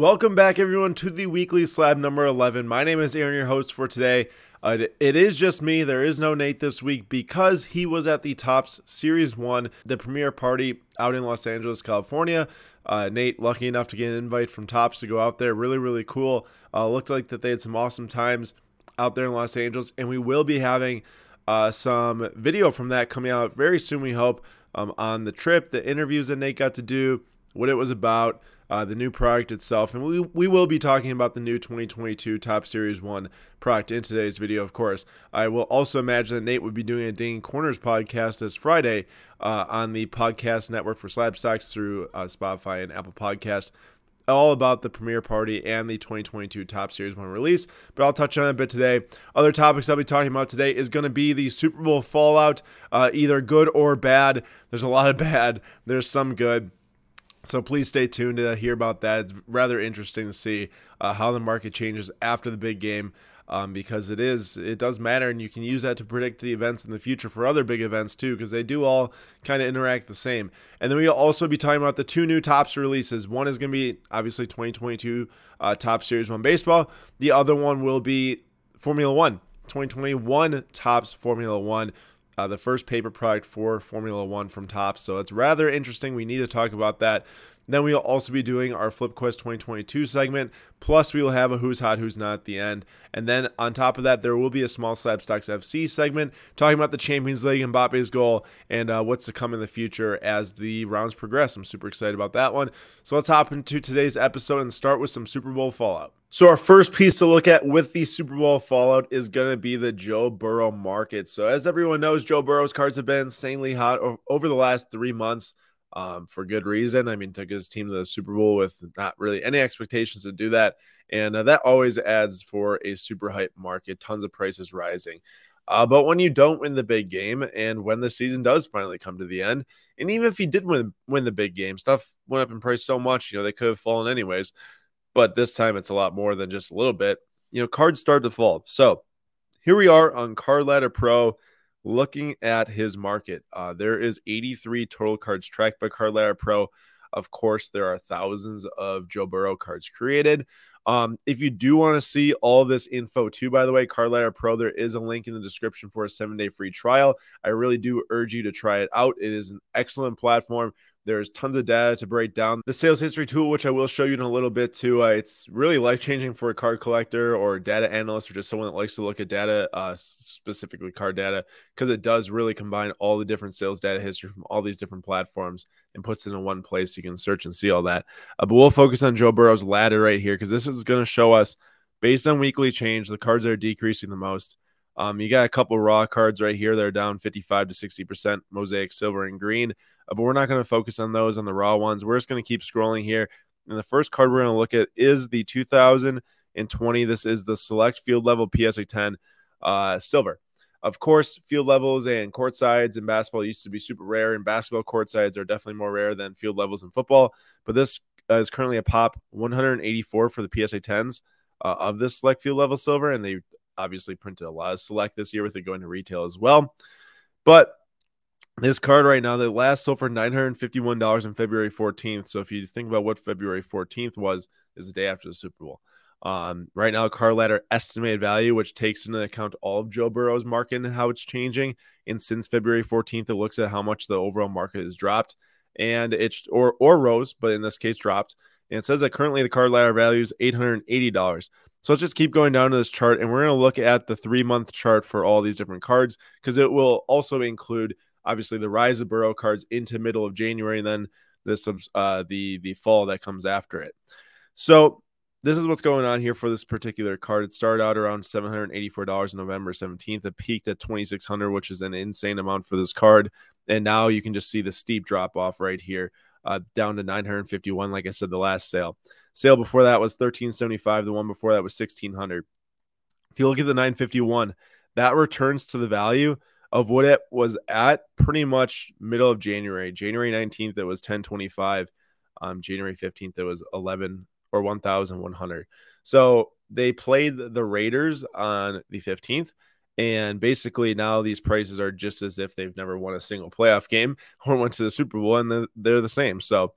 Welcome back, everyone, to the weekly slab number 11. My name is Aaron, your host for today. Uh, it is just me. There is no Nate this week because he was at the Topps Series 1, the premiere party out in Los Angeles, California. Uh, Nate, lucky enough to get an invite from Topps to go out there. Really, really cool. Uh, looked like that they had some awesome times out there in Los Angeles, and we will be having uh, some video from that coming out very soon, we hope, um, on the trip, the interviews that Nate got to do, what it was about uh, the new product itself. And we, we will be talking about the new 2022 Topps Series 1 product in today's video, of course. I will also imagine that Nate would be doing a Ding Corners podcast this Friday uh, on the podcast network for Slab Stocks through uh, Spotify and Apple Podcasts. All about the premiere party and the 2022 Topps Series 1 release, but I'll touch on it a bit today. Other topics I'll be talking about today is going to be the Super Bowl fallout, uh, either good or bad. There's a lot of bad, there's some good. So please stay tuned to hear about that. It's rather interesting to see uh, how the market changes after the big game. Um, because it is it does matter and you can use that to predict the events in the future for other big events too because they do all kind of interact the same and then we'll also be talking about the two new Topps releases one is going to be obviously 2022 uh, Topps Series 1 baseball the other one will be formula 1 2021 Topps formula 1 uh, the first paper product for Formula One from Topps. So it's rather interesting. We need to talk about that. Then we'll also be doing our FlipQuest 2022 segment. Plus, we will have a Who's Hot, Who's Not at the end. And then on top of that, there will be a small Slab Stocks FC segment talking about the Champions League and Mbappe's goal and uh, what's to come in the future as the rounds progress. I'm super excited about that one. So let's hop into today's episode and start with some Super Bowl fallout. So our first piece to look at with the Super Bowl fallout is going to be the Joe Burrow market. So as everyone knows, Joe Burrow's cards have been insanely hot over the last three months um, for good reason. I mean, took his team to the Super Bowl with not really any expectations to do that. And uh, that always adds for a super hype market, tons of prices rising. Uh, but when you don't win the big game and when the season does finally come to the end, and even if he did win, win the big game, stuff went up in price so much, you know, they could have fallen anyways. But this time it's a lot more than just a little bit. You know, cards start to fall. So here we are on Card Ladder Pro looking at his market, uh, there is 83 total cards tracked by Card Ladder Pro. Of course, there are thousands of Joe Burrow cards created. Um, if you do want to see all this info too, by the way, Card Ladder Pro, there is a link in the description for a seven day free trial. I really do urge you to try it out. It is an excellent platform. There's tons of data to break down. The sales history tool, which I will show you in a little bit too, uh, it's really life changing for a card collector or data analyst or just someone that likes to look at data, uh, specifically card data, because it does really combine all the different sales data history from all these different platforms and puts it in one place. You can search and see all that. Uh, but we'll focus on Joe Burrow's ladder right here because this is going to show us based on weekly change the cards that are decreasing the most. Um, you got a couple raw cards right here that are down 55 to 60%, mosaic silver and green. Uh, but we're not going to focus on those on the raw ones. We're just going to keep scrolling here. And the first card we're going to look at is the 2020. This is the select field level PSA 10 uh, silver. Of course, field levels and court sides in basketball used to be super rare, and basketball court sides are definitely more rare than field levels in football. But this uh, is currently a pop 184 for the PSA 10s uh, of this select field level silver, and they obviously printed a lot of select this year with it going to retail as well. But this card right now that last sold for $951 on February 14th. So if you think about what February 14th was, is the day after the Super Bowl. Um, right now, card ladder estimated value, which takes into account all of Joe Burrow's market and how it's changing. And since February 14th, it looks at how much the overall market has dropped and it's or or rose, but in this case dropped. And it says that currently the card ladder value is $880. So let's just keep going down to this chart and we're going to look at the three month chart for all these different cards because it will also include obviously the rise of Burrow cards into middle of January, and then the uh, the the fall that comes after it. So this is what's going on here for this particular card. It started out around seven hundred eighty four dollars on November seventeenth. It peaked at twenty six hundred, which is an insane amount for this card. And now you can just see the steep drop off right here, uh, down to nine hundred fifty one. Like I said, the last sale. Sale before that was thirteen seventy five. The one before that was sixteen hundred. If you look at the nine fifty one, that returns to the value of what it was at pretty much middle of January. January 19th, it was 1025. Um, January 15th, it was 11 or 1,100. So they played the Raiders on the 15th. And basically, now these prices are just as if they've never won a single playoff game or went to the Super Bowl, and they're the same. So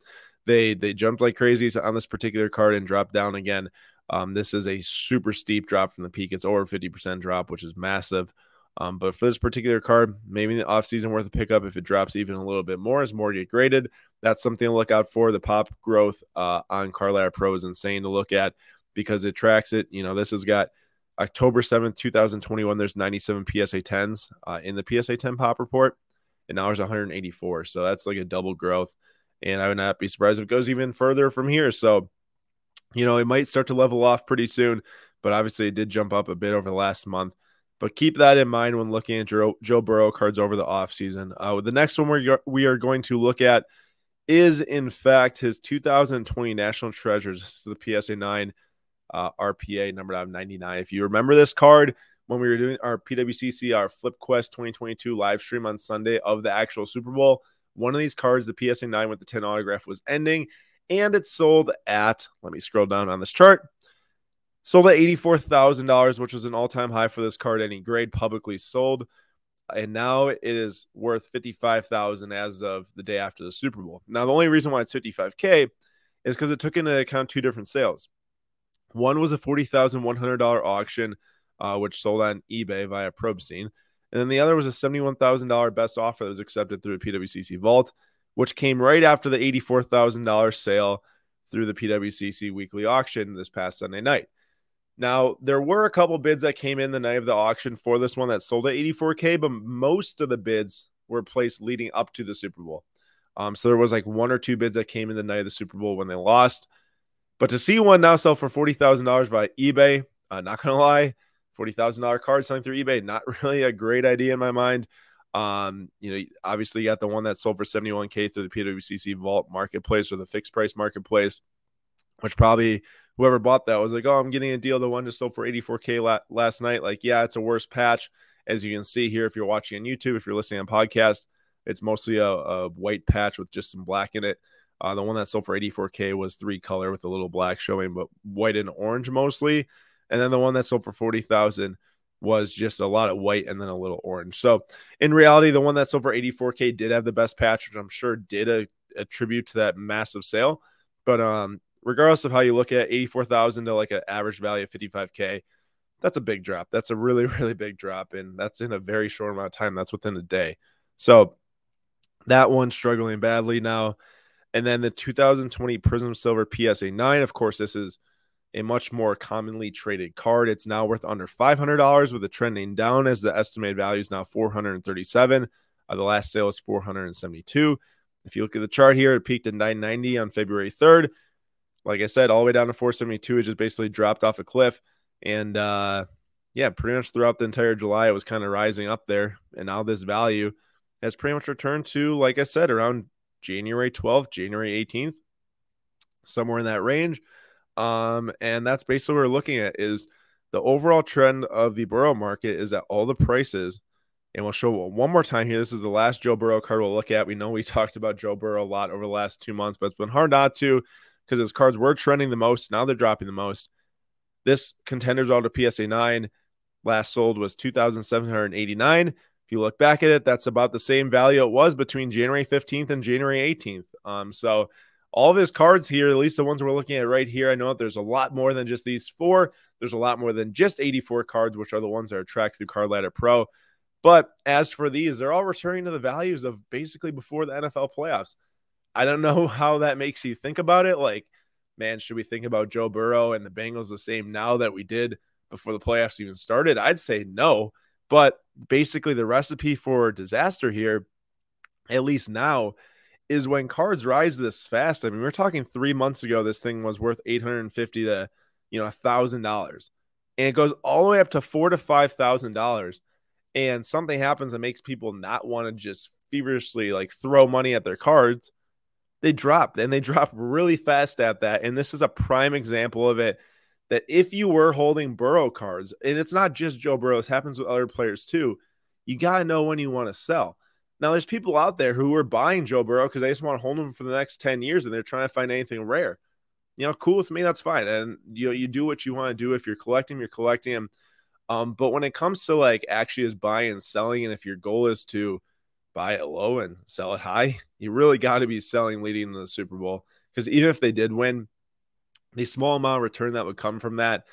they they jumped like crazy on this particular card and dropped down again. Um, this is a super steep drop from the peak. It's over 50% drop, which is massive. Um, but for this particular card, maybe the offseason worth a pickup if it drops even a little bit more as more get graded. That's something to look out for. The pop growth uh, on Card Ladder Pro is insane to look at because it tracks it. You know, this has got October 7th, 2021. There's 97 PSA 10s uh, in the PSA 10 pop report, and now there's 184. So that's like a double growth. And I would not be surprised if it goes even further from here. So, you know, it might start to level off pretty soon, but obviously it did jump up a bit over the last month. But keep that in mind when looking at Joe, Joe Burrow cards over the offseason. Uh, the next one we're, we are going to look at is, in fact, his 2020 National Treasures. This is the PSA 9 uh, RPA number 99. If you remember this card, when we were doing our PWCC, our Flip Quest 2022 live stream on Sunday of the actual Super Bowl, one of these cards, the PSA 9 with the 10 autograph, was ending, and it sold at, let me scroll down on this chart, sold at $84,000, which was an all time high for this card, any grade publicly sold. And now it is worth 55000 as of the day after the Super Bowl. Now, the only reason why it's 55K is because it took into account two different sales. One was a $40,100 auction, uh, which sold on eBay via Probstein. And then the other was a $71,000 best offer that was accepted through a PWCC vault, which came right after the $84,000 sale through the PWCC weekly auction this past Sunday night. Now, there were a couple bids that came in the night of the auction for this one that sold at 84K, but most of the bids were placed leading up to the Super Bowl. Um, so there was like one or two bids that came in the night of the Super Bowl when they lost. But to see one now sell for $40,000 by eBay, uh, not going to lie, $40,000 card selling through eBay, not really a great idea in my mind. Um, you know, obviously you got the one that sold for 71K through the PWCC Vault marketplace or the fixed price marketplace, which probably whoever bought that was like, oh, I'm getting a deal. The one just sold for 84K la- last night. Like, yeah, it's a worse patch. As you can see here, if you're watching on YouTube, if you're listening on podcast, it's mostly a, a white patch with just some black in it. Uh, the one that sold for 84K was three color with a little black showing, but white and orange mostly. And then the one that sold for 40,000 was just a lot of white and then a little orange. So in reality, the one that sold for 84K did have the best patch, which I'm sure did a, attribute to that massive sale. But um, regardless of how you look at 84,000 to like an average value of 55K, that's a big drop. That's a really, really big drop. And that's in a very short amount of time. That's within a day. So that one's struggling badly now. And then the 2020 Prizm Silver PSA 9. Of course, this is a much more commonly traded card. It's now worth under $500 with a trending down as the estimated value is now 437. Uh, the last sale is 472. If you look at the chart here, it peaked at 990 on February 3rd. Like I said, all the way down to 472, it just basically dropped off a cliff. And uh, yeah, pretty much throughout the entire July, it was kind of rising up there. And now this value has pretty much returned to, like I said, around January 12th, January 18th, somewhere in that range. Um, and that's basically what we're looking at is the overall trend of the Burrow market is that all the prices, and we'll show one more time here. This is the last Joe Burrow card we'll look at. We know we talked about Joe Burrow a lot over the last two months, but it's been hard not to because his cards were trending the most. Now they're dropping the most. This contenders all to PSA 9 last sold was 2,789 If you look back at it, that's about the same value it was between January 15th and January 18th. Um, so all of his cards here, at least the ones we're looking at right here, I know that there's a lot more than just these four. There's a lot more than just 84 cards, which are the ones that are tracked through Card Ladder Pro. But as for these, they're all returning to the values of basically before the NFL playoffs. I don't know how that makes you think about it. Like, man, should we think about Joe Burrow and the Bengals the same now that we did before the playoffs even started? I'd say no. But basically, the recipe for disaster here, at least now, is when cards rise this fast. I mean, we are talking three months ago, this thing was worth 850 to, you know, a thousand dollars. And it goes all the way up to four to five thousand dollars. And something happens that makes people not want to just feverishly like throw money at their cards. They drop and they drop really fast at that. And this is a prime example of it that if you were holding Burrow cards, and it's not just Joe Burrow, it happens with other players too, you got to know when you want to sell. Now, there's people out there who are buying Joe Burrow because they just want to hold him for the next 10 years and they're trying to find anything rare. You know, cool with me, that's fine. And you know, you do what you want to do. If you're collecting, you're collecting him. Um, but when it comes to like actually is buying and selling, and if your goal is to buy it low and sell it high, you really got to be selling leading into the Super Bowl Because even if they did win, the small amount of return that would come from that,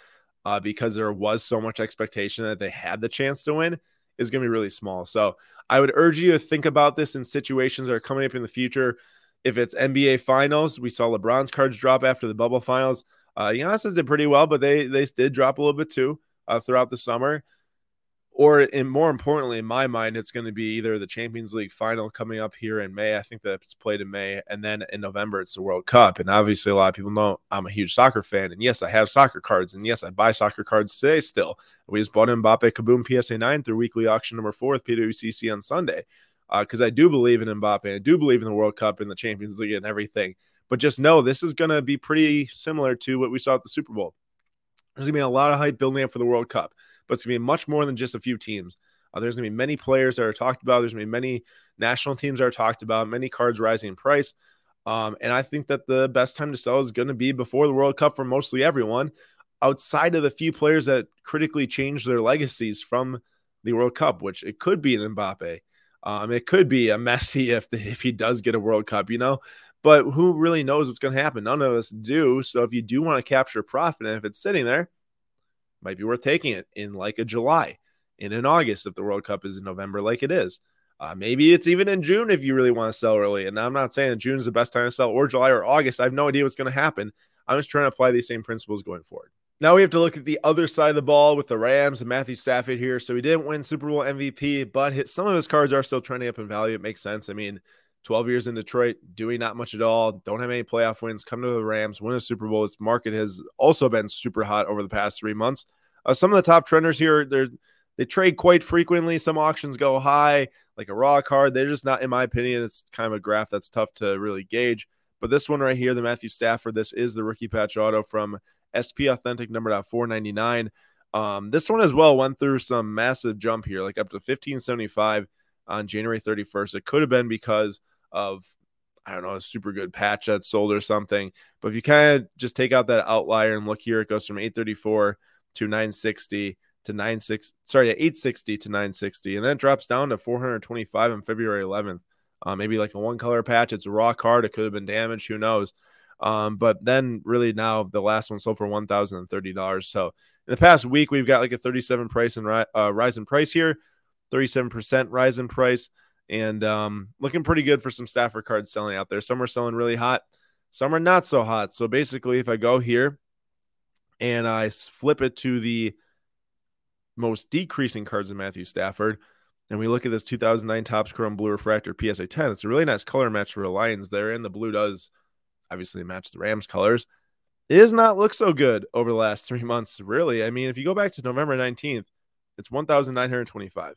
uh, because there was so much expectation that they had the chance to win, is going to be really small. So I would urge you to think about this in situations that are coming up in the future. If it's NBA Finals, we saw LeBron's cards drop after the bubble finals. Uh, Giannis did pretty well, but they they did drop a little bit too uh, throughout the summer or and more importantly in my mind it's going to be either the champions league final coming up here in may i think that it's played in may and then in november it's the world cup. And obviously a lot of people know i'm a huge soccer fan and yes i have soccer cards and yes i buy soccer cards today still. We just bought mbappe kaboom psa 9 through weekly auction number four with pwcc on sunday because uh, i do believe in mbappe i do believe in the world cup and the champions league and everything. But just know this is going to be pretty similar to what we saw at the super bowl. There's going to be a lot of hype building up for the world cup but it's going to be much more than just a few teams. Uh, there's going to be many players that are talked about. There's going to be many national teams that are talked about, many cards rising in price. Um, and I think that the best time to sell is going to be before the World Cup for mostly everyone, outside of the few players that critically change their legacies from the World Cup, which it could be an Mbappe. Um, it could be a Messi if the, if he does get a World Cup, you know. But who really knows what's going to happen? None of us do. So if you do want to capture profit, and if it's sitting there, might be worth taking it in like a July, in an August if the World Cup is in November, like it is. Uh, maybe it's even in June if you really want to sell early. And I'm not saying June is the best time to sell, or July or August. I have no idea what's going to happen. I'm just trying to apply these same principles going forward. Now we have to look at the other side of the ball with the Rams and Matthew Stafford here. So he didn't win Super Bowl MVP, but his, some of his cards are still trending up in value. It makes sense. I mean, 12 years in Detroit, doing not much at all, don't have any playoff wins, come to the Rams, win a Super Bowl. His market has also been super hot over the past three months. Uh, some of the top trenders here, they're they trade quite frequently. Some auctions go high, like a raw card. They're just not, in my opinion, it's kind of a graph that's tough to really gauge. But this one right here, the Matthew Stafford, this is the rookie patch auto from SP Authentic number 499. Um, this one as well went through some massive jump here, like up to 1575 on January 31st. It could have been because of I don't know, a super good patch that sold or something. But if you kind of just take out that outlier and look here, it goes from 834 to 960 to 96 sorry 860 to 960 and then drops down to 425 on february 11th uh, maybe like a one color patch. It's a raw card. It could have been damaged. Who knows? Um, but then really now the last one sold for $1030 so in the past week we've got like a 37 price and ri- uh, rise in price here 37% rise in price and um, looking pretty good for some Stafford cards selling out there some are selling really hot some are not so hot so basically if i go here and I flip it to the most decreasing cards of Matthew Stafford, and we look at this 2009 Topps Chrome Blue Refractor PSA 10. It's a really nice color match for the Lions there, and the blue does obviously match the Rams colors. It does not look so good over the last three months, really. I mean, if you go back to November 19th, it's 1,925.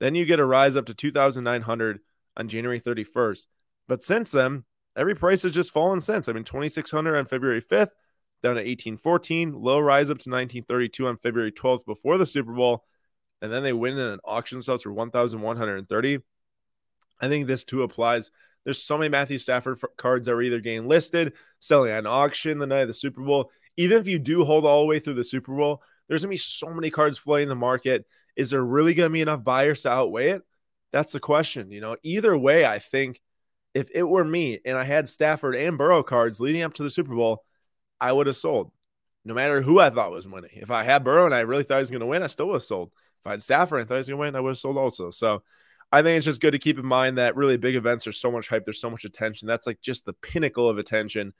Then you get a rise up to 2,900 on January 31st. But since then, every price has just fallen since. I mean, 2,600 on February 5th, down to 1814. Low rise up to 1932 on February 12th before the Super Bowl. And then they win in an auction sales for 1,130. I think this too applies. There's so many Matthew Stafford cards that are either getting listed, selling on auction the night of the Super Bowl. Even if you do hold all the way through the Super Bowl, there's going to be so many cards flooding the market. Is there really going to be enough buyers to outweigh it? That's the question. You know, either way, I think if it were me and I had Stafford and Burrow cards leading up to the Super Bowl, I would have sold no matter who I thought was winning. If I had Burrow and I really thought he was going to win, I still would have sold. If I had Stafford and I thought he was going to win, I would have sold also. So I think it's just good to keep in mind that really big events are so much hype. There's so much attention. That's like just the pinnacle of attention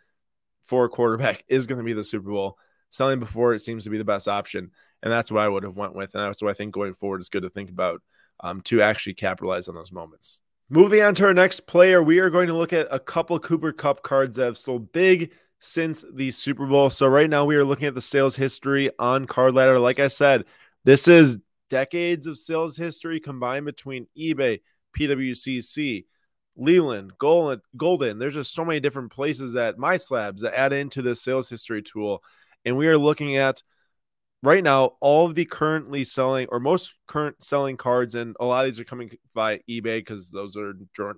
for a quarterback is going to be the Super Bowl. Selling before it seems to be the best option. And that's what I would have went with. And that's what I think going forward is good to think about um, to actually capitalize on those moments. Moving on to our next player, we are going to look at a couple Cooper Kupp cards that have sold big since the Super Bowl. So right now we are looking at the sales history on Card Ladder. Like I said, this is decades of sales history combined between eBay, PWCC, Leland, Golden, Goldin. There's just so many different places at MySlabs that add into this sales history tool. And we are looking at right now all of the currently selling or most current selling cards, and a lot of these are coming via eBay because those are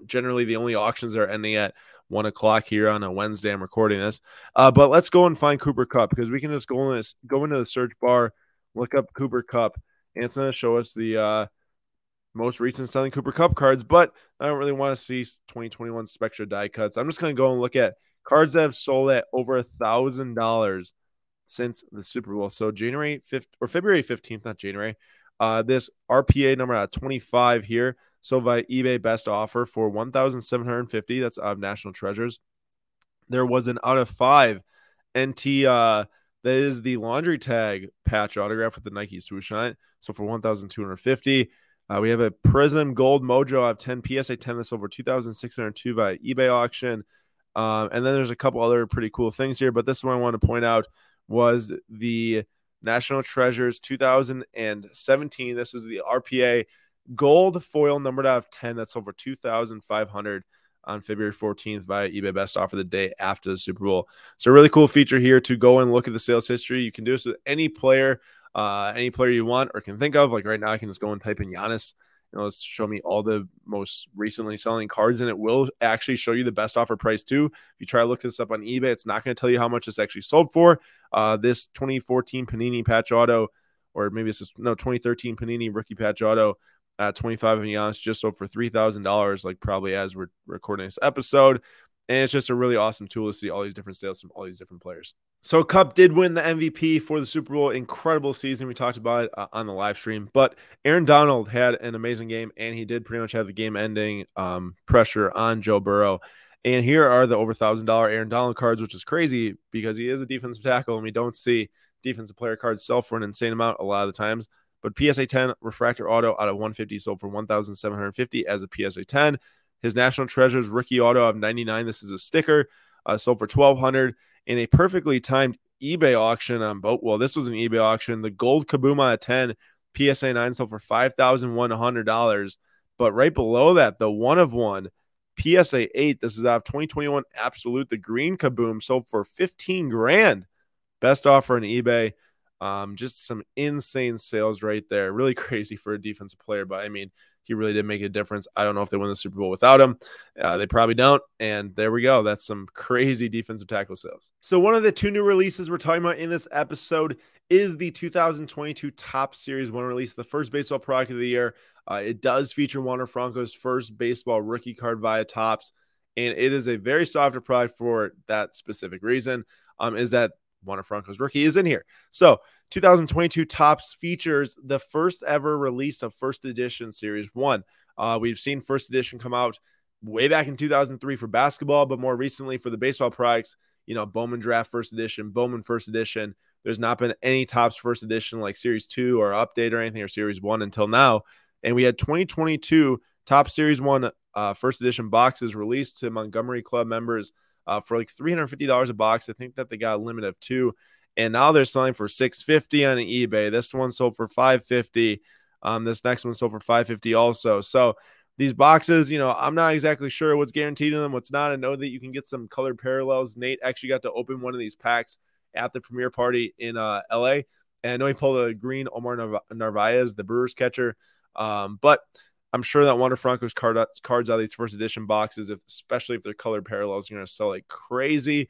generally the only auctions that are ending at one o'clock here on a Wednesday. I'm recording this, uh, but let's go and find Cooper Kupp because we can just go in this, go into the search bar, look up Cooper Kupp, and it's going to show us the uh, most recent selling Cooper Kupp cards. But I don't really want to see 2021 Spectra die cuts. I'm just going to go and look at cards that have sold at over a thousand dollars since the Super Bowl. So January 5th or February 15th, not January. Uh, this RPA number at 25 here. So by eBay best offer for 1,750. That's of National Treasures. There was an out of five NT. Uh, that is the laundry tag patch autograph with the Nike swoosh on it. So for 1,250. Uh, we have a Prizm Gold Mojo of 10 PSA 10 that's over 2,602 by eBay auction. Um, and then there's a couple other pretty cool things here, but this one I want to point out was the National Treasures 2017. This is the RPA gold foil numbered out of 10. That's over 2,500 on February 14th via eBay Best Offer the day after the Super Bowl. So, really cool feature here to go and look at the sales history. You can do this with any player, uh, any player you want or can think of. Like right now, I can just go and type in Giannis you know, let's show me all the most recently selling cards, and it will actually show you the best offer price too. If you try to look this up on eBay, it's not going to tell you how much it's actually sold for. Uh, this 2014 Panini Patch Auto, or maybe it's just no 2013 Panini Rookie Patch Auto at 25 and Giannis just sold for three thousand dollars, like probably as we're recording this episode. And it's just a really awesome tool to see all these different sales from all these different players. So Kupp did win the MVP for the Super Bowl. Incredible season. We talked about it uh, on the live stream. But Aaron Donald had an amazing game, and he did pretty much have the game-ending um, pressure on Joe Burrow. And here are the over thousand dollar Aaron Donald cards, which is crazy because he is a defensive tackle, and we don't see defensive player cards sell for an insane amount a lot of the times. But PSA 10 refractor auto out of 150 sold for 1,750 as a PSA 10. His National Treasures rookie auto of 99. This is a sticker, uh, sold for 1,200 in a perfectly timed eBay auction on boat. Well, this was an eBay auction. The gold Kabuma at 10, PSA 9 sold for $5,100. But right below that, the one of one PSA 8, this is out of 2021 Absolute. The green Kaboom sold for 15 grand. Best offer on eBay. Um, just some insane sales right there. Really crazy for a defensive player, but I mean, he really did make a difference. I don't know if they win the Super Bowl without him. Uh, they probably don't. And there we go. That's some crazy defensive tackle sales. So, one of the two new releases we're talking about in this episode is the 2022 Topps Series 1 release, the first baseball product of the year. Uh, it does feature Wander Franco's first baseball rookie card via Topps. And it is a very softer product for that specific reason. Um, is that Wander Franco's rookie is in here. So 2022 Topps features the first ever release of first edition series one. Uh, we've seen first edition come out way back in 2003 for basketball, but more recently for the baseball products, you know, Bowman draft first edition, Bowman first edition. There's not been any Topps first edition like series two or update or anything or series one until now. And we had 2022 Topps series one uh, first edition boxes released to Montgomery Club members uh, for like $350 a box. I think that they got a limit of two. And now they're selling for 650 on eBay. This one sold for 550. Um, this next one sold for 550 also. So these boxes, you know, I'm not exactly sure what's guaranteed in them, what's not. I know that you can get some colored parallels. Nate actually got to open one of these packs at the premiere party in uh, LA. And I know he pulled a green Omar Narvaez, the Brewers catcher. Um, but I'm sure that Wander Franco's card, cards out of these first edition boxes, if, especially if they're colored parallels, are going to sell like crazy.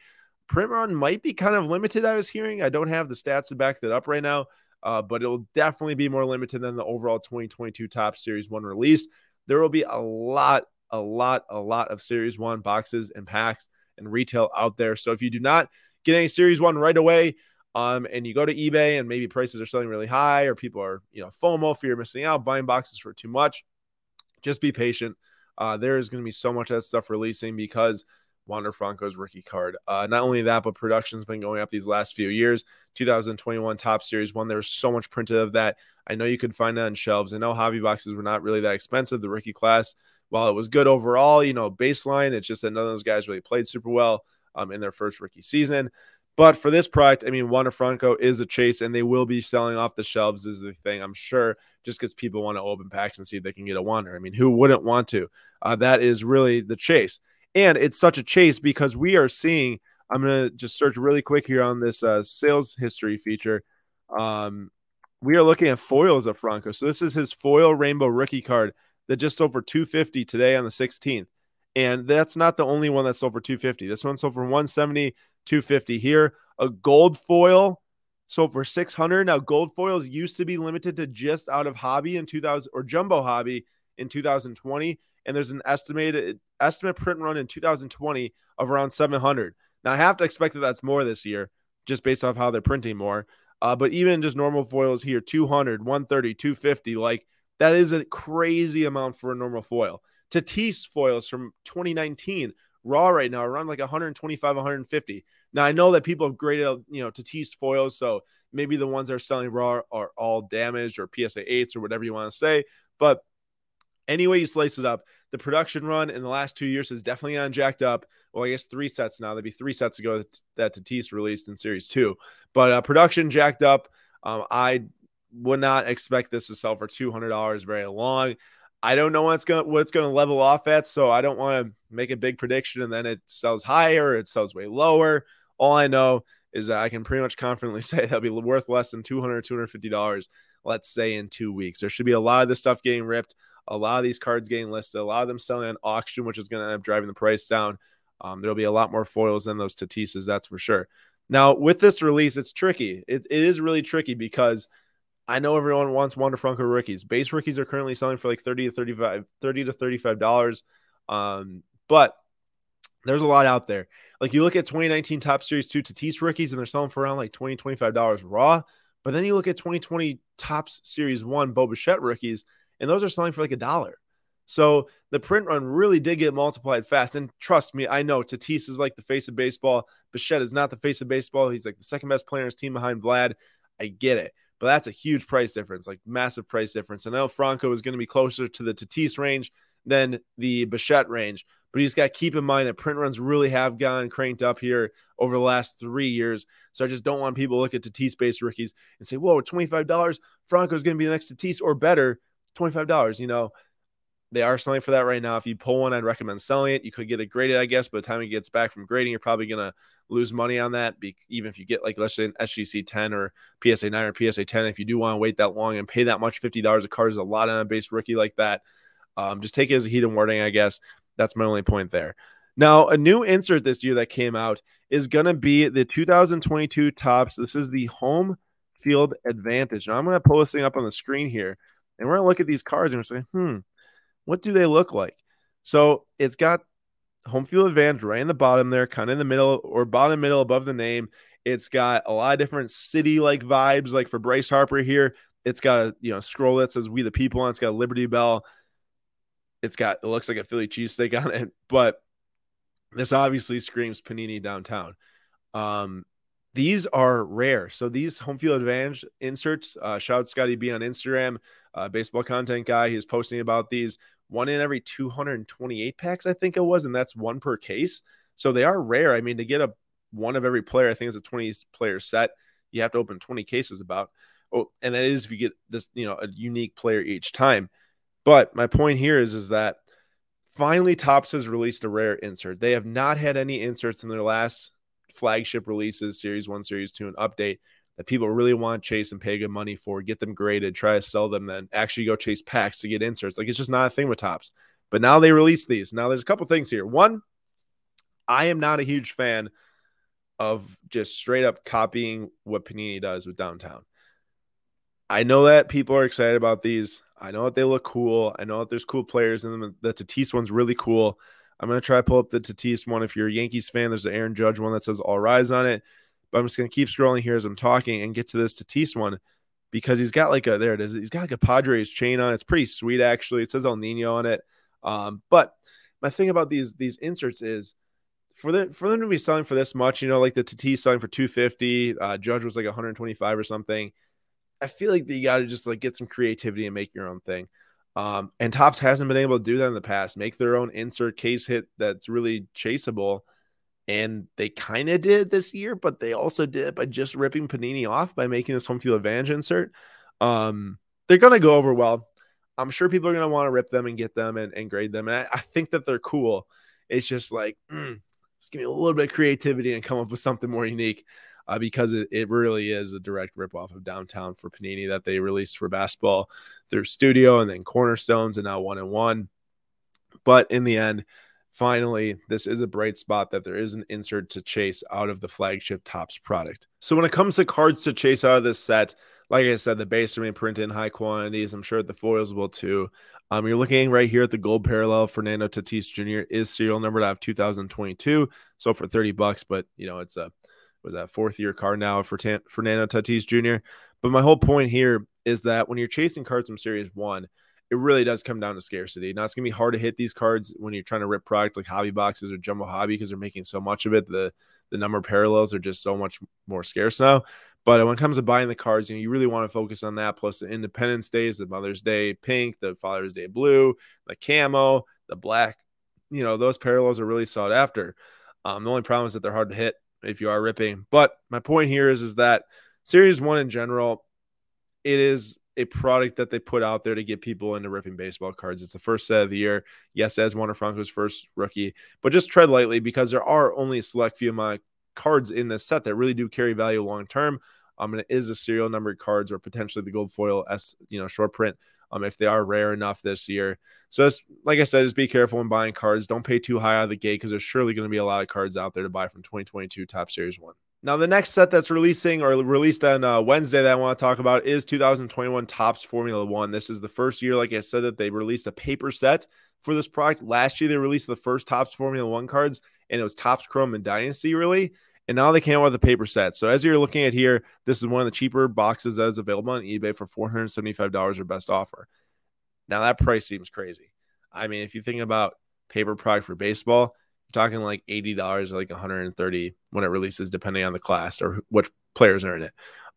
Print run might be kind of limited, I was hearing. I don't have the stats to back that up right now, uh, but it'll definitely be more limited than the overall 2022 Topps Series 1 release. There will be a lot, a lot, a lot of Series 1 boxes and packs and retail out there. So if you do not get any Series 1 right away, um, and you go to eBay and maybe prices are selling really high or people are, you know, FOMO, fear of missing out, buying boxes for too much just be patient. Uh, there is going to be so much of that stuff releasing because Wander Franco's rookie card. Uh, not only that, but production's been going up these last few years. 2021 Topps Series one, there's so much printed of that. I know you can find that on shelves. I know hobby boxes were not really that expensive. The rookie class, while it was good overall, you know, baseline, it's just that none of those guys really played super well um, in their first rookie season. But for this product, I mean, Wander Franco is a chase, and they will be selling off the shelves. Is the thing I'm sure, just because people want to open packs and see if they can get a Wander. I mean, who wouldn't want to? Uh, that is really the chase, and it's such a chase because we are seeing. I'm gonna just search really quick here on this uh, sales history feature. Um, we are looking at foils of Franco. So this is his foil rainbow rookie card that just sold for 250 today on the 16th. And that's not the only one that sold for 250. This one sold for 170 250 here. A gold foil sold for 600. Now gold foils used to be limited to just out of hobby in 2000 or jumbo hobby in 2020 and there's an estimated estimate print run in 2020 of around 700. Now I have to expect that that's more this year, just based off how they're printing more. Uh, but even just normal foils here, 200, 130, 250, like that is a crazy amount for a normal foil. Tatis foils from 2019, raw right now, around like 125, 150. Now I know that people have graded, you know, Tatis foils, so maybe the ones that are selling raw are all damaged or PSA 8s or whatever you want to say. But anyway, you slice it up, the production run in the last two years has definitely on jacked up. Well, I guess three sets now. There'd be three sets ago that Tatis released in Series Two, but uh, production jacked up. Um, I would not expect this to sell for two hundred dollars very long. I don't know what's gonna what's gonna level off at, so I don't want to make a big prediction and then it sells higher, or it sells way lower. All I know is that I can pretty much confidently say that'll be worth less than 200 250 dollars let's say in two weeks there should be a lot of this stuff getting ripped a lot of these cards getting listed, a lot of them selling on auction, which is going to end up driving the price down. Um, there'll be a lot more foils than those Tatises, that's for sure. Now, with this release, it's tricky. It, it is really tricky because I know everyone wants Wander Franco rookies. Base rookies are currently selling for like 30 to 35, 30 to 35 dollars. Um, but there's a lot out there. Like you look at 2019 Topps Series 2 Tatis rookies, and they're selling for around like 20 $25 raw. But then you look at 2020 Topps Series 1 Bo Bichette rookies, and those are selling for like a dollar. So the print run really did get multiplied fast. And trust me, I know Tatis is like the face of baseball. Bichette is not the face of baseball. He's like the second best player in his team behind Vlad. I get it. But that's a huge price difference, like massive price difference. And now Franco is going to be closer to the Tatis range than the Bichette range. But you just got to keep in mind that print runs really have gone cranked up here over the last three years. So I just don't want people to look at Tatis based rookies and say, whoa, $25, Franco is going to be the next Tatis or better. $25. You know, they are selling for that right now. If you pull one, I'd recommend selling it. You could get it graded, I guess. By the time it gets back from grading, you're probably going to lose money on that. Be- even if you get, like, let's say an SGC 10 or PSA 9 or PSA 10, if you do want to wait that long and pay that much, $50 a card is a lot on a base rookie like that. Um, just take it as a heat and warning, I guess. That's my only point there. Now, a new insert this year that came out is going to be the 2022 Topps. This is the home field advantage. Now, I'm going to pull this thing up on the screen here and we're gonna look at these cards and we're saying, hmm, what do they look like? So it's got home field advantage right in the bottom there, kind of in the middle or bottom middle above the name. It's got a lot of different city like vibes, like for Bryce Harper here. It's got a you know scroll that says "We the People" on. It's got a Liberty Bell. It's got it looks like a Philly cheesesteak on it, but this obviously screams Panini downtown. Um, these are rare. So these home field advantage inserts, uh, shout out Scotty B on Instagram, uh, baseball content guy. He's posting about these one in every 228 packs, I think it was, and that's one per case. So they are rare. I mean, to get a one of every player, I think it's a 20 player set. You have to open 20 cases about. Oh, and that is if you get this, you know, a unique player each time. But my point here is, is that finally Topps has released a rare insert. They have not had any inserts in their last flagship releases, Series One, Series Two, and update that people really want to chase and pay good money for, get them graded, try to sell them, then actually go chase packs to get inserts. Like it's just not a thing with Topps. But now they release these. Now there's a couple things here. One, I am not a huge fan of just straight up copying what Panini does with downtown. I know that people are excited about these. I know that they look cool. I know that there's cool players in them. The Tatis one's really cool. I'm gonna try to pull up the Tatis one. If you're a Yankees fan, there's an Aaron Judge one that says All Rise on it. But I'm just gonna keep scrolling here as I'm talking and get to this Tatis one because he's got like a there it is. He's got like a Padres chain on. It, it's pretty sweet actually. It says El Nino on it. Um, but my thing about these these inserts is for them for them to be selling for this much, you know, like the Tatis selling for 250, uh, Judge was like 125 or something. I feel like you got to just like get some creativity and make your own thing. Um, and Topps hasn't been able to do that in the past, make their own insert case hit that's really chaseable. And they kind of did this year, but they also did it by just ripping Panini off by making this home field advantage insert. Um, they're going to go over well. I'm sure people are going to want to rip them and get them and, and grade them. And I, I, think that they're cool. It's just like, mm, just give me a little bit of creativity and come up with something more unique uh, because it, it really is a direct ripoff of Downtown for Panini that they released for basketball through Studio and then Cornerstones and now one and one. But in the end, finally, this is a bright spot that there is an insert to chase out of the flagship Topps product. So when it comes to cards to chase out of this set, like I said, the base remain printed in high quantities. I'm sure the foils will too. Um, you're looking right here at the gold parallel. Fernando Tatis Jr. is serial numbered out of 2022, so for 30 bucks. But you know, it's a was that fourth year card now for Fernando Tatis Jr. But my whole point here is that when you're chasing cards from Series One, it really does come down to scarcity. Now it's gonna be hard to hit these cards when you're trying to rip product like hobby boxes or jumbo hobby because they're making so much of it. The the number of parallels are just so much more scarce now. But when it comes to buying the cards, you know, you really want to focus on that. Plus the Independence Days, the Mother's Day pink, the Father's Day blue, the camo, the black. You know, those parallels are really sought after. Um, the only problem is that they're hard to hit if you are ripping. But my point here is, is that Series One in general, it is a product that they put out there to get people into ripping baseball cards. It's the first set of the year. Yes, as Wander Franco's first rookie, but just tread lightly because there are only a select few of cards in this set that really do carry value long term. Um, and it is a serial numbered cards or potentially the gold foil S, you know, short print. Um, if they are rare enough this year. So, it's, like I said, just be careful when buying cards. Don't pay too high out of the gate because there's surely going to be a lot of cards out there to buy from 2022 Topps Series One. Now, the next set that's releasing or released on uh, Wednesday that I want to talk about is 2021 Topps Formula One. This is the first year, like I said, that they released a paper set for this product. Last year, they released the first Topps Formula One cards, and it was Topps Chrome and Dynasty, really. And now they came out with a paper set. So, as you're looking at here, this is one of the cheaper boxes that is available on eBay for $475 or best offer. Now, that price seems crazy. I mean, if you think about paper product for baseball, talking like $80 like 130 when it releases depending on the class or which players are in it.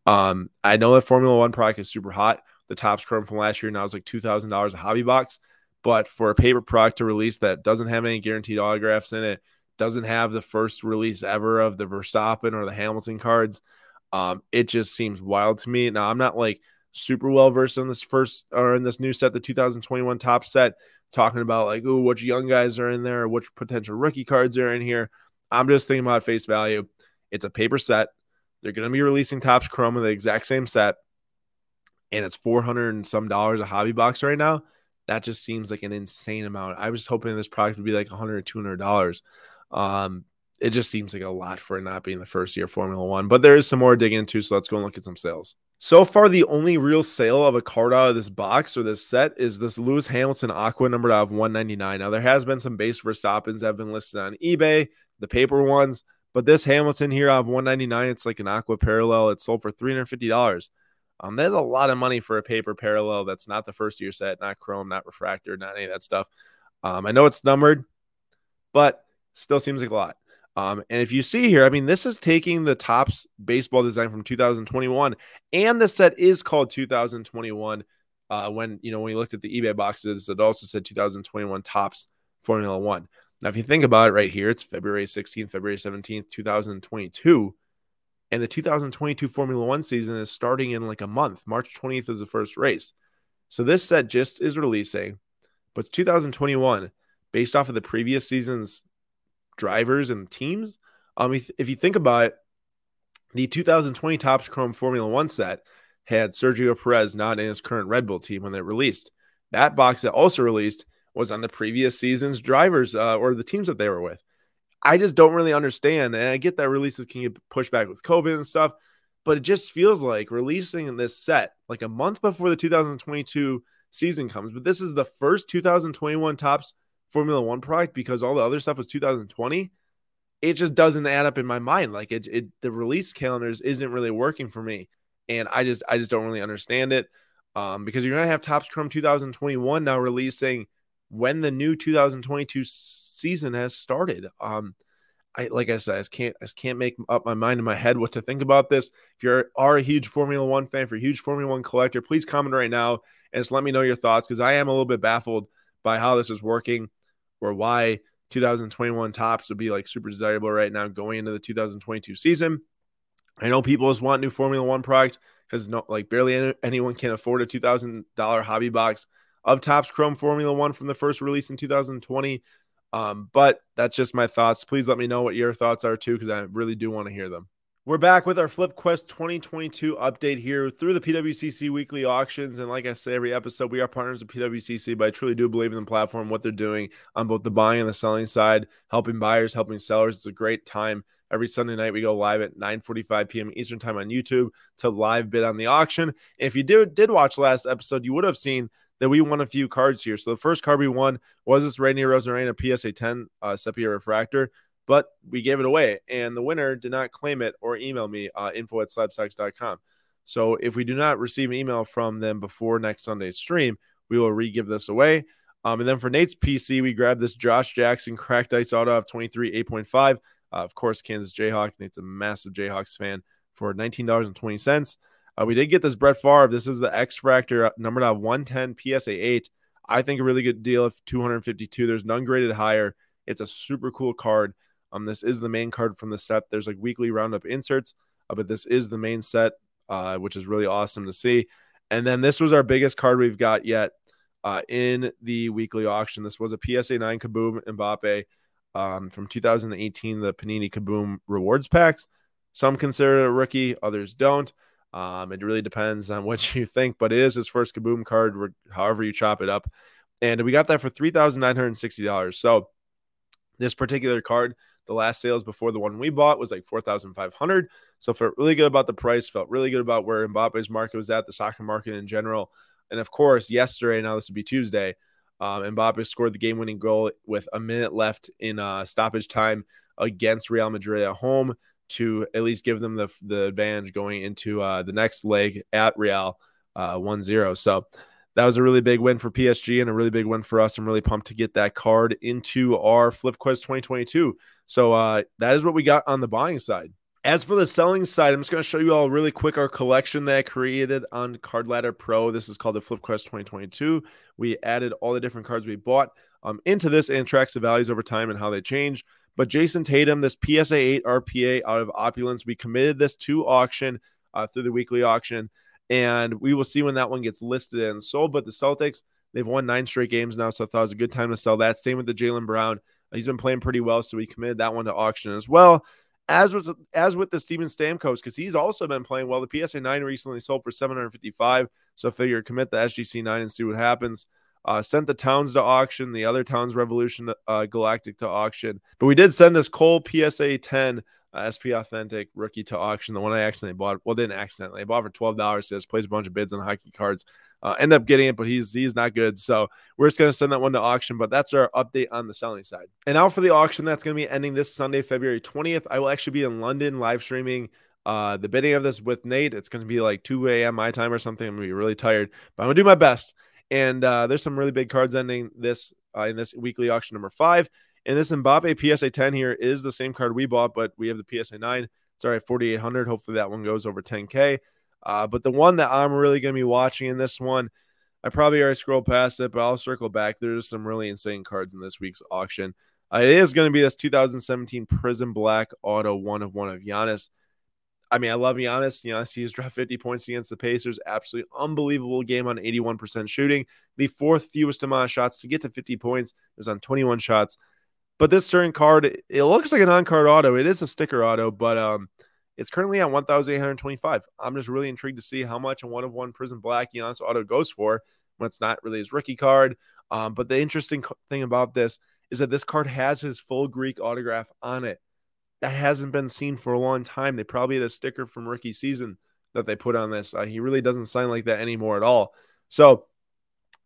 Um i know that formula one product is super hot. The Topps chrome from last year now is like $2000 a hobby box. But for a paper product to release that doesn't have any guaranteed autographs in it doesn't have the first release ever of the verstappen or the hamilton cards um it just seems wild to me. Now i'm not like super well versed in this first or in this new set the 2021 top set talking about like, oh, which young guys are in there, which potential rookie cards are in here. I'm just thinking about face value. It's a paper set. They're going to be releasing Topps Chrome of the exact same set, and it's 400 and some dollars a hobby box right now. That just seems like an insane amount. I was hoping this product would be like 100 or 200 dollars. Um, it just seems like a lot for it not being the first year Formula One, but there is some more to dig into. So let's go and look at some sales. So far, the only real sale of a card out of this box or this set is this Lewis Hamilton Aqua numbered out of 199. Now, there has been some base Verstappens that have been listed on eBay, the paper ones, but this Hamilton here out of 199, it's like an Aqua parallel. It's sold for $350. Um, there's a lot of money for a paper parallel that's not the first year set, not chrome, not refractor, not any of that stuff. Um, I know it's numbered, but still seems like a lot. Um, and if you see here, I mean, this is taking the Topps baseball design from 2021, and the set is called 2021. Uh, when you know when we looked at the eBay boxes, it also said 2021 Topps Formula One. Now, if you think about it, right here, it's February 16th, February 17th, 2022, and the 2022 Formula One season is starting in like a month. March 20th is the first race, so this set just is releasing, but it's 2021 based off of the previous season's drivers and teams. Um, if, if you think about it, the 2020 Topps Chrome Formula One set had Sergio Perez not in his current Red Bull team when they released. That box that also released was on the previous season's drivers uh, or the teams that they were with. I just don't really understand. And I get that releases can get pushed back with COVID and stuff, but it just feels like releasing this set like a month before the 2022 season comes. But this is the first 2021 Topps Formula One product because all the other stuff was 2020, it just doesn't add up in my mind. Like it, it the release calendars isn't really working for me, and I just I just don't really understand it. Um, because you're gonna have Topps Chrome 2021 now releasing when the new 2022 season has started. Um, I like I said, I can't I just can't make up my mind in my head what to think about this. If you are a huge Formula One fan, for a huge Formula One collector, please comment right now and just let me know your thoughts because I am a little bit baffled by how this is working or why 2021 Topps would be like super desirable right now going into the 2022 season. I know people just want new Formula One product because no, like barely anyone can afford a two thousand dollar hobby box of Topps Chrome Formula One from the first release in 2020. Um, but that's just my thoughts. Please let me know what your thoughts are too, because I really do want to hear them. We're back with our Flip Quest 2022 update here through the PWCC weekly auctions. And like I say every episode, we are partners with PWCC, but I truly do believe in the platform, what they're doing on both the buying and the selling side, helping buyers, helping sellers. It's a great time Every Sunday night, we go live at 9:45 p.m. Eastern Time on YouTube to live bid on the auction. If you did did watch last episode, you would have seen that we won a few cards here. So the first card we won was this Randy Arozarena PSA 10 uh, Sepia Refractor, but we gave it away, and the winner did not claim it or email me uh, info at slabstocks.com. So if we do not receive an email from them before next Sunday's stream, we will re-give this away. Um, and then for Nate's PC, we grabbed this Josh Jackson cracked ice auto of 23 8.5. Uh, of course, Kansas Jayhawk. Nate's a massive Jayhawks fan for $19.20. Uh, we did get this Brett Favre. This is the X Fractor uh, numbered out 110 PSA 8. I think a really good deal of 252. There's none graded higher. It's a super cool card. Um, this is the main card from the set. There's like weekly roundup inserts, uh, but this is the main set, uh, which is really awesome to see. And then this was our biggest card we've got yet uh, in the weekly auction. This was a PSA 9 Kaboom Mbappe um, from 2018, the Panini Kaboom Rewards Packs. Some consider it a rookie, others don't. Um, it really depends on what you think, but it is his first Kaboom card, however you chop it up. And we got that for $3,960. So this particular card, the last sales before the one we bought was like 4,500. So felt really good about the price, felt really good about where Mbappe's market was at, the soccer market in general. And of course, yesterday, now this would be Tuesday, um, Mbappe scored the game winning goal with a minute left in uh, stoppage time against Real Madrid at home to at least give them the, the advantage going into uh, the next leg at Real uh, 1 0. So that was a really big win for PSG and a really big win for us. I'm really pumped to get that card into our Flip Quest 2022. So uh, that is what we got on the buying side. As for the selling side, I'm just going to show you all really quick our collection that I created on Card Ladder Pro. This is called the Flip Quest 2022. We added all the different cards we bought um, into this and tracks the values over time and how they change. But Jayson Tatum, this PSA 8 RPA out of Opulence, we committed this to auction uh, through the weekly auction, and we will see when that one gets listed and sold. But the Celtics, they've won nine straight games now, so I thought it was a good time to sell that. Same with the Jaylen Brown. He's been playing pretty well, so we committed that one to auction as well as was as with the Steven Stamkos, because he's also been playing well. The PSA 9 recently sold for 755. So figure commit the SGC 9 and see what happens. Uh, sent the Towns to auction, the other Towns Revolution uh, Galactic to auction. But we did send this Cole PSA 10 uh, SP Authentic rookie to auction. The one I accidentally bought, well, didn't accidentally. I bought for twelve dollars. Just plays a bunch of bids on hockey cards. Uh, end up getting it, but he's he's not good. So we're just gonna send that one to auction. But that's our update on the selling side. And now for the auction, that's gonna be ending this Sunday, February twentieth. I will actually be in London live streaming. Uh, the bidding of this with Nate, it's going to be like 2 a.m. my time or something. I'm going to be really tired, but I'm going to do my best. And uh, there's some really big cards ending this uh, in this weekly auction number five. And this Mbappe PSA 10 here is the same card we bought, but we have the PSA 9. It's all right, 4,800. Hopefully that one goes over 10K. Uh, but the one that I'm really going to be watching in this one, I probably already scrolled past it, but I'll circle back. There's some really insane cards in this week's auction. Uh, it is going to be this 2017 Prizm Black Auto one of one of Giannis. I mean, I love Giannis. Giannis he's dropped 50 points against the Pacers. Absolutely unbelievable game on 81% shooting. The fourth fewest amount of shots to get to 50 points is on 21 shots. But this certain card, it looks like an on-card auto. It is a sticker auto, but um, it's currently at 1,825. I'm just really intrigued to see how much a one of one Prizm Black Giannis auto goes for when it's not really his rookie card. Um, but the interesting thing about this is that this card has his full Greek autograph on it. That hasn't been seen for a long time. They probably had a sticker from rookie season that they put on this. Uh, he really doesn't sign like that anymore at all. So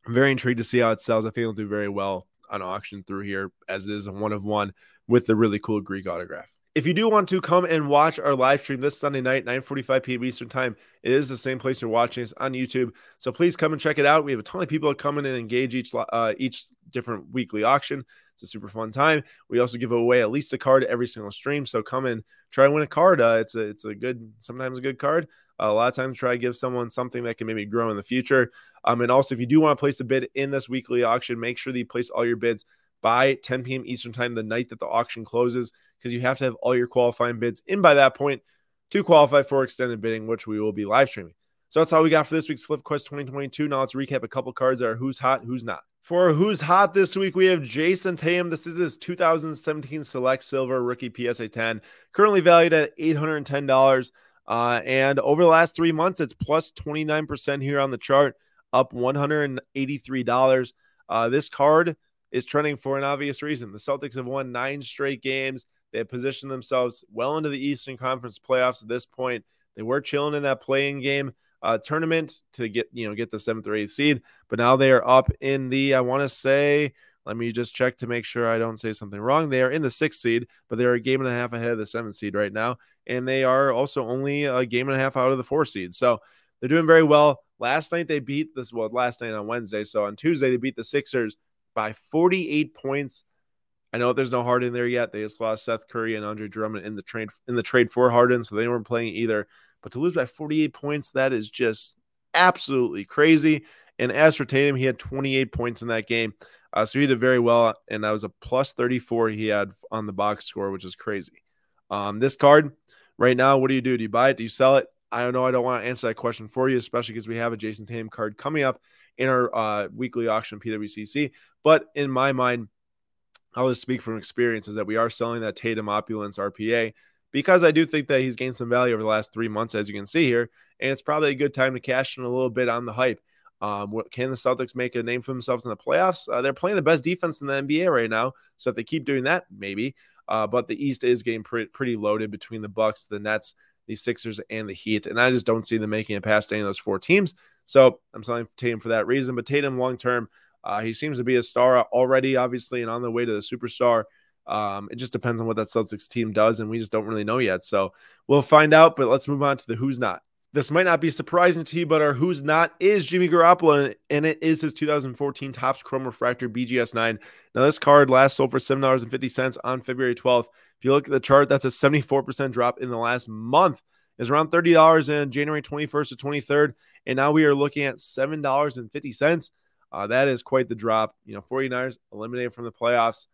I'm very intrigued to see how it sells. I think it'll do very well on auction through here, as is a one of one with the really cool Greek autograph. If you do want to come and watch our live stream this Sunday night, 9:45 p.m. Eastern Time, it is the same place you're watching us on YouTube. So please come and check it out. We have a ton of people coming in and engage each uh, each different weekly auction. It's a super fun time. We also give away at least a card every single stream. So come and try and win a card. Uh, it's a it's a good sometimes a good card. A lot of times try to give someone something that can maybe grow in the future. Um, and also if you do want to place a bid in this weekly auction, make sure that you place all your bids by 10 p.m. Eastern time the night that the auction closes because you have to have all your qualifying bids in by that point to qualify for extended bidding, which we will be live streaming. So that's all we got for this week's Flip Quest 2022. Now let's recap a couple cards that are who's hot, who's not. For who's hot this week, we have Jayson Tatum. This is his 2017 Select Silver Rookie PSA 10, currently valued at $810. Uh, and over the last three months, it's plus 29% here on the chart, up $183. Uh, this card is trending for an obvious reason. The Celtics have won nine straight games. They have positioned themselves well into the Eastern Conference playoffs at this point. They were chilling in that playing game uh, tournament to get you know get the seventh or eighth seed, but now they are up in the I want to say. Let me just check to make sure I don't say something wrong. They are in the sixth seed, but they're a game and a half ahead of the seventh seed right now, and they are also only a game and a half out of the four seed. So they're doing very well. Last night they beat this. Well, last night on Wednesday. So on Tuesday they beat the Sixers by 48 points. I know there's no Harden there yet. They just lost Seth Curry and Andre Drummond in the trade in the trade for Harden, so they weren't playing either. But to lose by 48 points, that is just absolutely crazy. And as for Tatum, he had 28 points in that game. Uh, so he did very well. And that was a plus 34 he had on the box score, which is crazy. Um, this card right now, what do you do? Do you buy it? Do you sell it? I don't know. I don't want to answer that question for you, especially because we have a Jayson Tatum card coming up in our uh, weekly auction PWCC. But in my mind, I'll just speak from experience is that we are selling that Tatum opulence RPA because I do think that he's gained some value over the last three months, as you can see here. And it's probably a good time to cash in a little bit on the hype. Um, can the Celtics make a name for themselves in the playoffs? Uh, they're playing the best defense in the NBA right now. So if they keep doing that, maybe. Uh, but the East is getting pretty, pretty loaded between the Bucks, the Nets, the Sixers, and the Heat. And I just don't see them making it past any of those four teams. So I'm selling Tatum for that reason. But Tatum long term, uh, he seems to be a star already, obviously, and on the way to the superstar. Um, it just depends on what that Celtics team does, and we just don't really know yet. So we'll find out. But let's move on to the who's not. This might not be surprising to you, but our who's not is Jimmy Garoppolo, and it is his 2014 Topps Chrome Refractor BGS 9. Now, this card last sold for $7.50 on February 12th. If you look at the chart, that's a 74% drop in the last month. It's around $30 in January 21st to 23rd, and now we are looking at $7.50. Uh, that is quite the drop. You know, 49ers eliminated from the playoffs.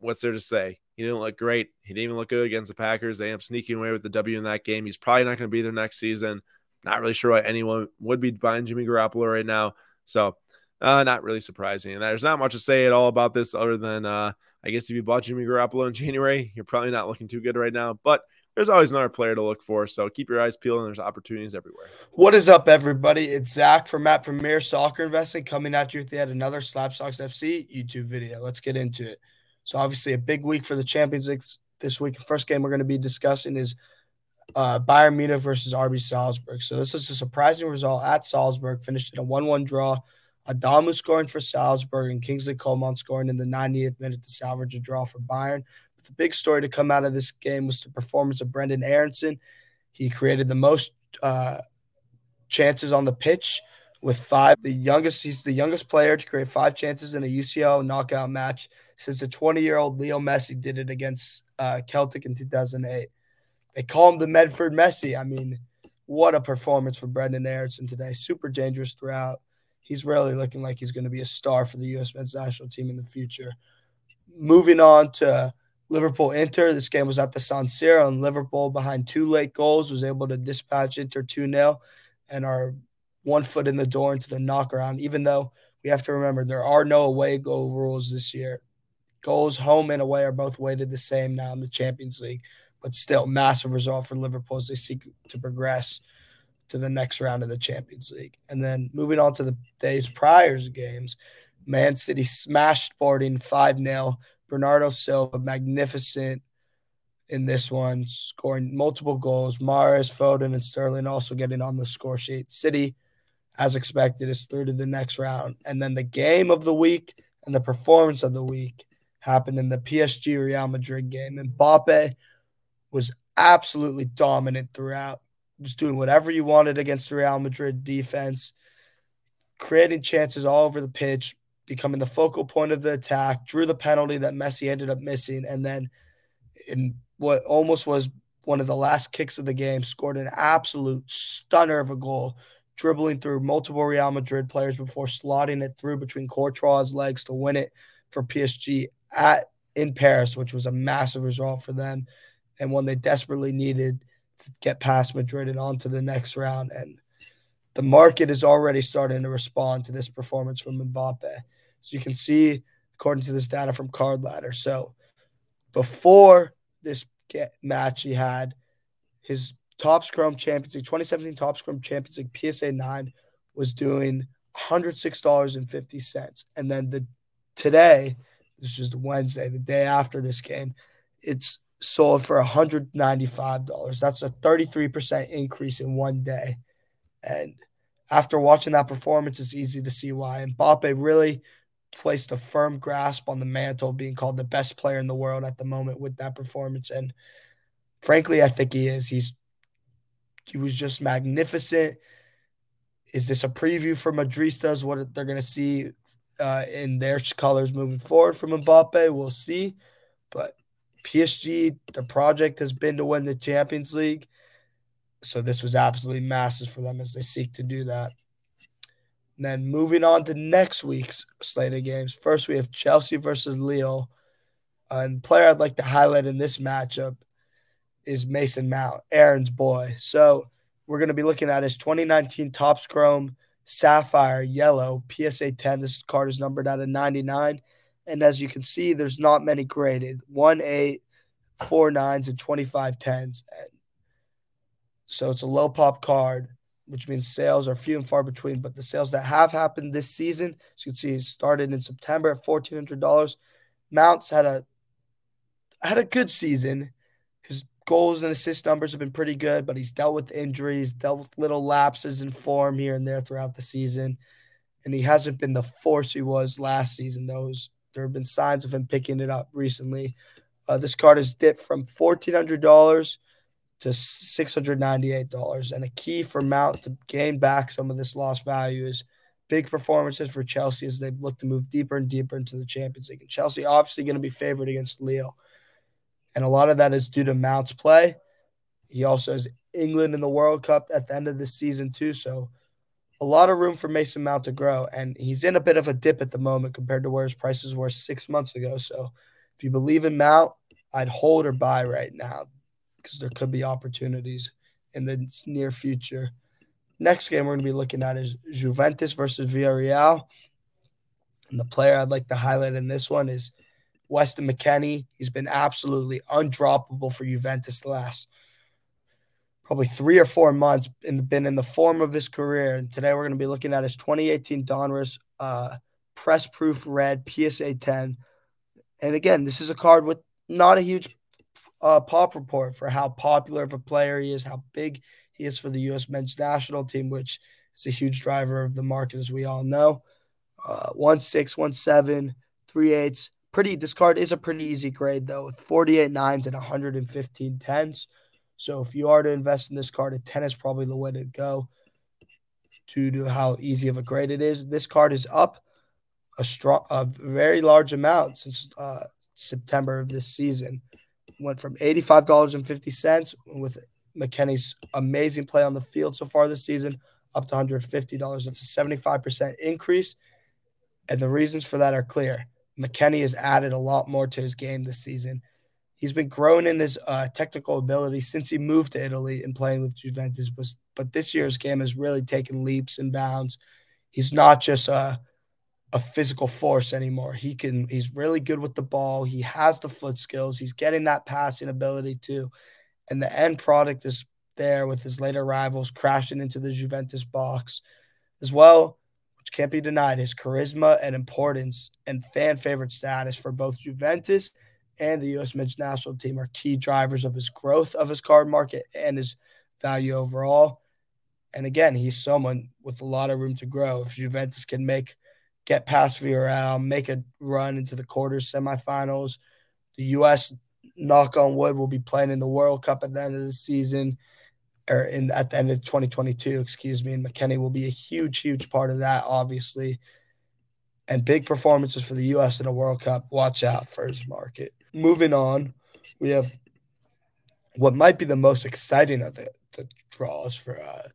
What's there to say? He didn't look great. He didn't even look good against the Packers. They ended up sneaking away with the W in that game. He's probably not going to be there next season. Not really sure why anyone would be buying Jimmy Garoppolo right now. So, uh, not really surprising. And there's not much to say at all about this other than, uh, I guess if you bought Jimmy Garoppolo in January, you're probably not looking too good right now. But there's always another player to look for. So keep your eyes peeled, and there's opportunities everywhere. What is up, everybody? It's Zach from Matt Premier Soccer Investing coming at you with yet another Slabstox FC YouTube video. Let's get into it. So, obviously, a big week for the Champions League this week. The first game we're going to be discussing is uh, Bayern Munich versus RB Salzburg. So, this is a surprising result at Salzburg, finished in a 1 1 draw. Adamu scoring for Salzburg and Kingsley Coman scoring in the 90th minute to salvage a draw for Bayern. But the big story to come out of this game was the performance of Brendan Aaronson. He created the most uh, chances on the pitch with five. The youngest, he's the youngest player to create five chances in a UCL knockout match since the 20 year old Leo Messi did it against uh, Celtic in 2008. They call him the Medford Messi. I mean, what a performance for Brendan Aaronson today. Super dangerous throughout. He's really looking like he's going to be a star for the U.S. men's national team in the future. Moving on to Liverpool Inter. This game was at the San Siro, and Liverpool, behind two late goals, was able to dispatch Inter 2 0 and are one foot in the door into the knockaround, even though we have to remember there are no away goal rules this year. Goals home and away are both weighted the same now in the Champions League, but still massive result for Liverpool as they seek to progress to the next round of the Champions League. And then moving on to the days prior games, Man City smashed Sporting 5 0 Bernardo Silva, magnificent in this one, scoring multiple goals. Mahrez, Foden, and Sterling also getting on the score sheet. City, as expected, is through to the next round. And then the game of the week and the performance of the week happened in the PSG Real Madrid game. And Mbappe was absolutely dominant throughout, just doing whatever you wanted against the Real Madrid defense, creating chances all over the pitch, becoming the focal point of the attack, drew the penalty that Messi ended up missing, and then in what almost was one of the last kicks of the game, scored an absolute stunner of a goal, dribbling through multiple Real Madrid players before slotting it through between Courtois' legs to win it for PSG at in Paris, which was a massive result for them and one they desperately needed to get past Madrid and on to the next round. And the market is already starting to respond to this performance from Mbappe. So you can see, according to this data from Card Ladder. So before this match, he had his Topps Chrome Champions League 2017 Topps Chrome Champions League PSA 9 was doing $106.50. And then the today, is just Wednesday, the day after this game, it's sold for $195. That's a 33% increase in one day. And after watching that performance, it's easy to see why. And Mbappe really placed a firm grasp on the mantle being called the best player in the world at the moment with that performance. And frankly, I think he is. He's he was just magnificent. Is this a preview for Madristas? What they're going to see uh, in their colors moving forward from Mbappe? We'll see. But PSG, the project has been to win the Champions League. So this was absolutely massive for them as they seek to do that. And then moving on to next week's slate of games. First, we have Chelsea versus Lille. Uh, and player I'd like to highlight in this matchup is Mason Mount, Aaron's boy. So we're going to be looking at his 2019 Topps Chrome Sapphire Yellow PSA 10. This card is numbered out of 99. And as you can see, there's not many graded one eight, four nines, and 25 tens. So it's a low pop card, which means sales are few and far between. But the sales that have happened this season, as you can see, started in September at $1,400. Mounts had a had a good season goals and assist numbers have been pretty good, but he's dealt with injuries, dealt with little lapses in form here and there throughout the season. And he hasn't been the force he was last season. Those there have been signs of him picking it up recently. Uh, this card has dipped from fourteen hundred dollars to six hundred ninety-eight dollars, and a key for Mount to gain back some of this lost value is big performances for Chelsea as they look to move deeper and deeper into the Champions League. And Chelsea obviously going to be favored against Lille. And a lot of that is due to Mount's play. He also has England in the World Cup at the end of the season, too. So a lot of room for Mason Mount to grow. And he's in a bit of a dip at the moment compared to where his prices were six months ago. So if you believe in Mount, I'd hold or buy right now because there could be opportunities in the near future. Next game we're going to be looking at is Juventus versus Villarreal. And the player I'd like to highlight in this one is Weston McKennie. He's been absolutely undroppable for Juventus the last probably three or four months the, been in the form of his career. And today we're going to be looking at his 2018 Donruss uh, press proof red PSA 10. And again, this is a card with not a huge uh, pop report for how popular of a player he is, how big he is for the U.S. men's national team, which is a huge driver of the market, as we all know. Uh, one six, one seven, three eights, pretty this card is a pretty easy grade though with 48 nines and 115 tens. So if you are to invest in this card a 10 is probably the way to go due to how easy of a grade it is. This card is up a strong a very large amount since uh, september of this season. Went from $85.50 with McKennie's amazing play on the field so far this season up to $150 that's a 75% increase and the reasons for that are clear McKennie has added a lot more to his game this season. He's been growing in his uh, technical ability since he moved to Italy and playing with Juventus. But this year's game has really taken leaps and bounds. He's not just a a physical force anymore. He can. He's really good with the ball. He has the foot skills. He's getting that passing ability too, and the end product is there with his later rivals crashing into the Juventus box, as well which can't be denied, his charisma and importance and fan favorite status for both Juventus and the U.S. men's national team are key drivers of his growth of his card market and his value overall. And again, he's someone with a lot of room to grow. If Juventus can make get past Villarreal, make a run into the quarters, semifinals, the U.S. knock on wood will be playing in the World Cup at the end of the season or in at the end of 2022, excuse me, and McKennie will be a huge, huge part of that, obviously. And big performances for the U.S. in a World Cup. Watch out for his market. Moving on, we have what might be the most exciting of the, the draws for uh,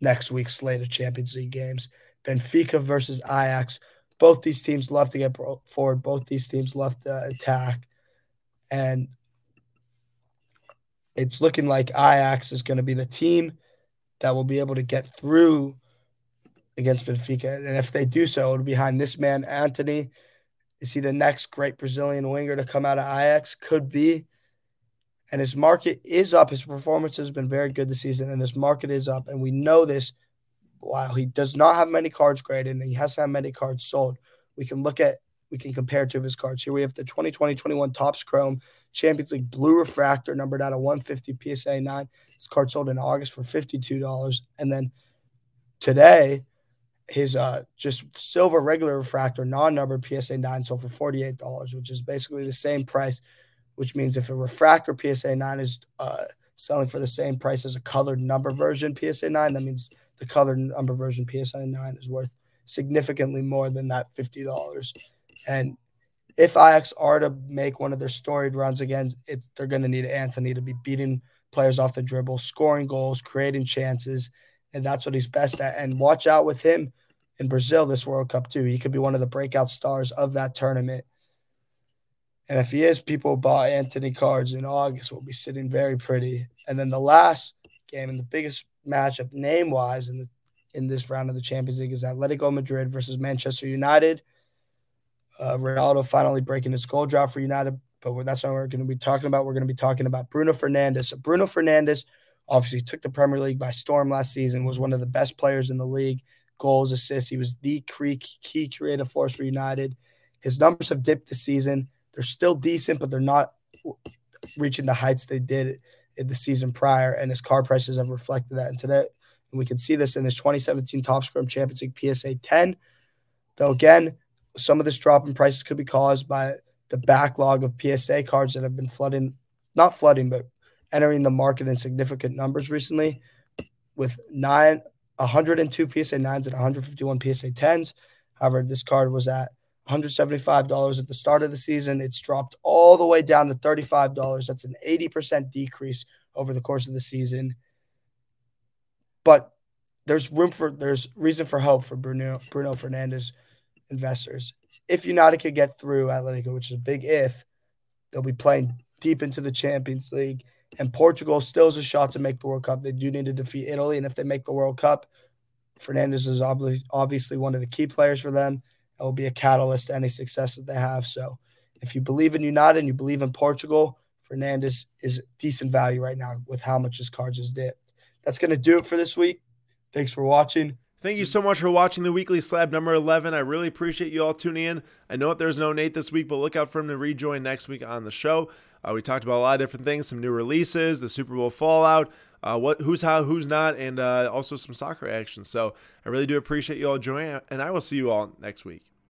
next week's slate of Champions League games: Benfica versus Ajax. Both these teams love to get forward. Both these teams love to attack, and it's looking like Ajax is going to be the team that will be able to get through against Benfica. And if they do so, it'll be behind this man, Antony. Is he the next great Brazilian winger to come out of Ajax? Could be. And his market is up. His performance has been very good this season, and his market is up. And we know this while he does not have many cards graded and he has to have many cards sold. We can look at we can compare two of his cards. Here we have the 2020-21 Topps Chrome Champions League Blue Refractor, numbered out of 150 PSA 9. This card sold in August for $52. And then today, his uh just silver regular refractor, non-numbered PSA 9 sold for $48, which is basically the same price, which means if a refractor PSA 9 is uh selling for the same price as a colored number version PSA 9, that means the colored number version PSA 9 is worth significantly more than that $50. And if Ajax are to make one of their storied runs again, it, they're going to need Antony to be beating players off the dribble, scoring goals, creating chances, and that's what he's best at. And watch out with him in Brazil this World Cup too. He could be one of the breakout stars of that tournament. And if he is, people bought Antony cards in August will be sitting very pretty. And then the last game and the biggest matchup name wise in the in this round of the Champions League is Atletico Madrid versus Manchester United. Uh, Ronaldo finally breaking his goal drought for United, but that's not what we're going to be talking about. We're going to be talking about Bruno Fernandes. So Bruno Fernandes obviously took the Premier League by storm last season, was one of the best players in the league, goals, assists. He was the key creative force for United. His numbers have dipped this season. They're still decent, but they're not reaching the heights they did in the season prior, and his car prices have reflected that. And today, and we can see this in his 2017 Topps Chrome Champions League PSA 10. Though again, some of this drop in prices could be caused by the backlog of PSA cards that have been flooding, not flooding, but entering the market in significant numbers recently, with nine, 102 PSA 9s and 151 PSA 10s. However, this card was at $175 at the start of the season. It's dropped all the way down to $35. That's an 80% decrease over the course of the season. But there's room for there's reason for hope for Bruno Bruno Fernandes investors. If United could get through Atletico, which is a big if, they'll be playing deep into the Champions League. And Portugal still has a shot to make the World Cup. They do need to defeat Italy. And if they make the World Cup, Fernandes is obviously one of the key players for them. It will be a catalyst to any success that they have. So if you believe in United and you believe in Portugal, Fernandes is decent value right now with how much his cards has dipped. That's going to do it for this week. Thanks for watching. Thank you so much for watching the weekly slab number 11. I really appreciate you all tuning in. I know that there's no Nate this week, but look out for him to rejoin next week on the show. Uh, we talked about a lot of different things, some new releases, the Super Bowl fallout, uh, what who's how, who's not, and uh, also some soccer action. So I really do appreciate you all joining, and I will see you all next week.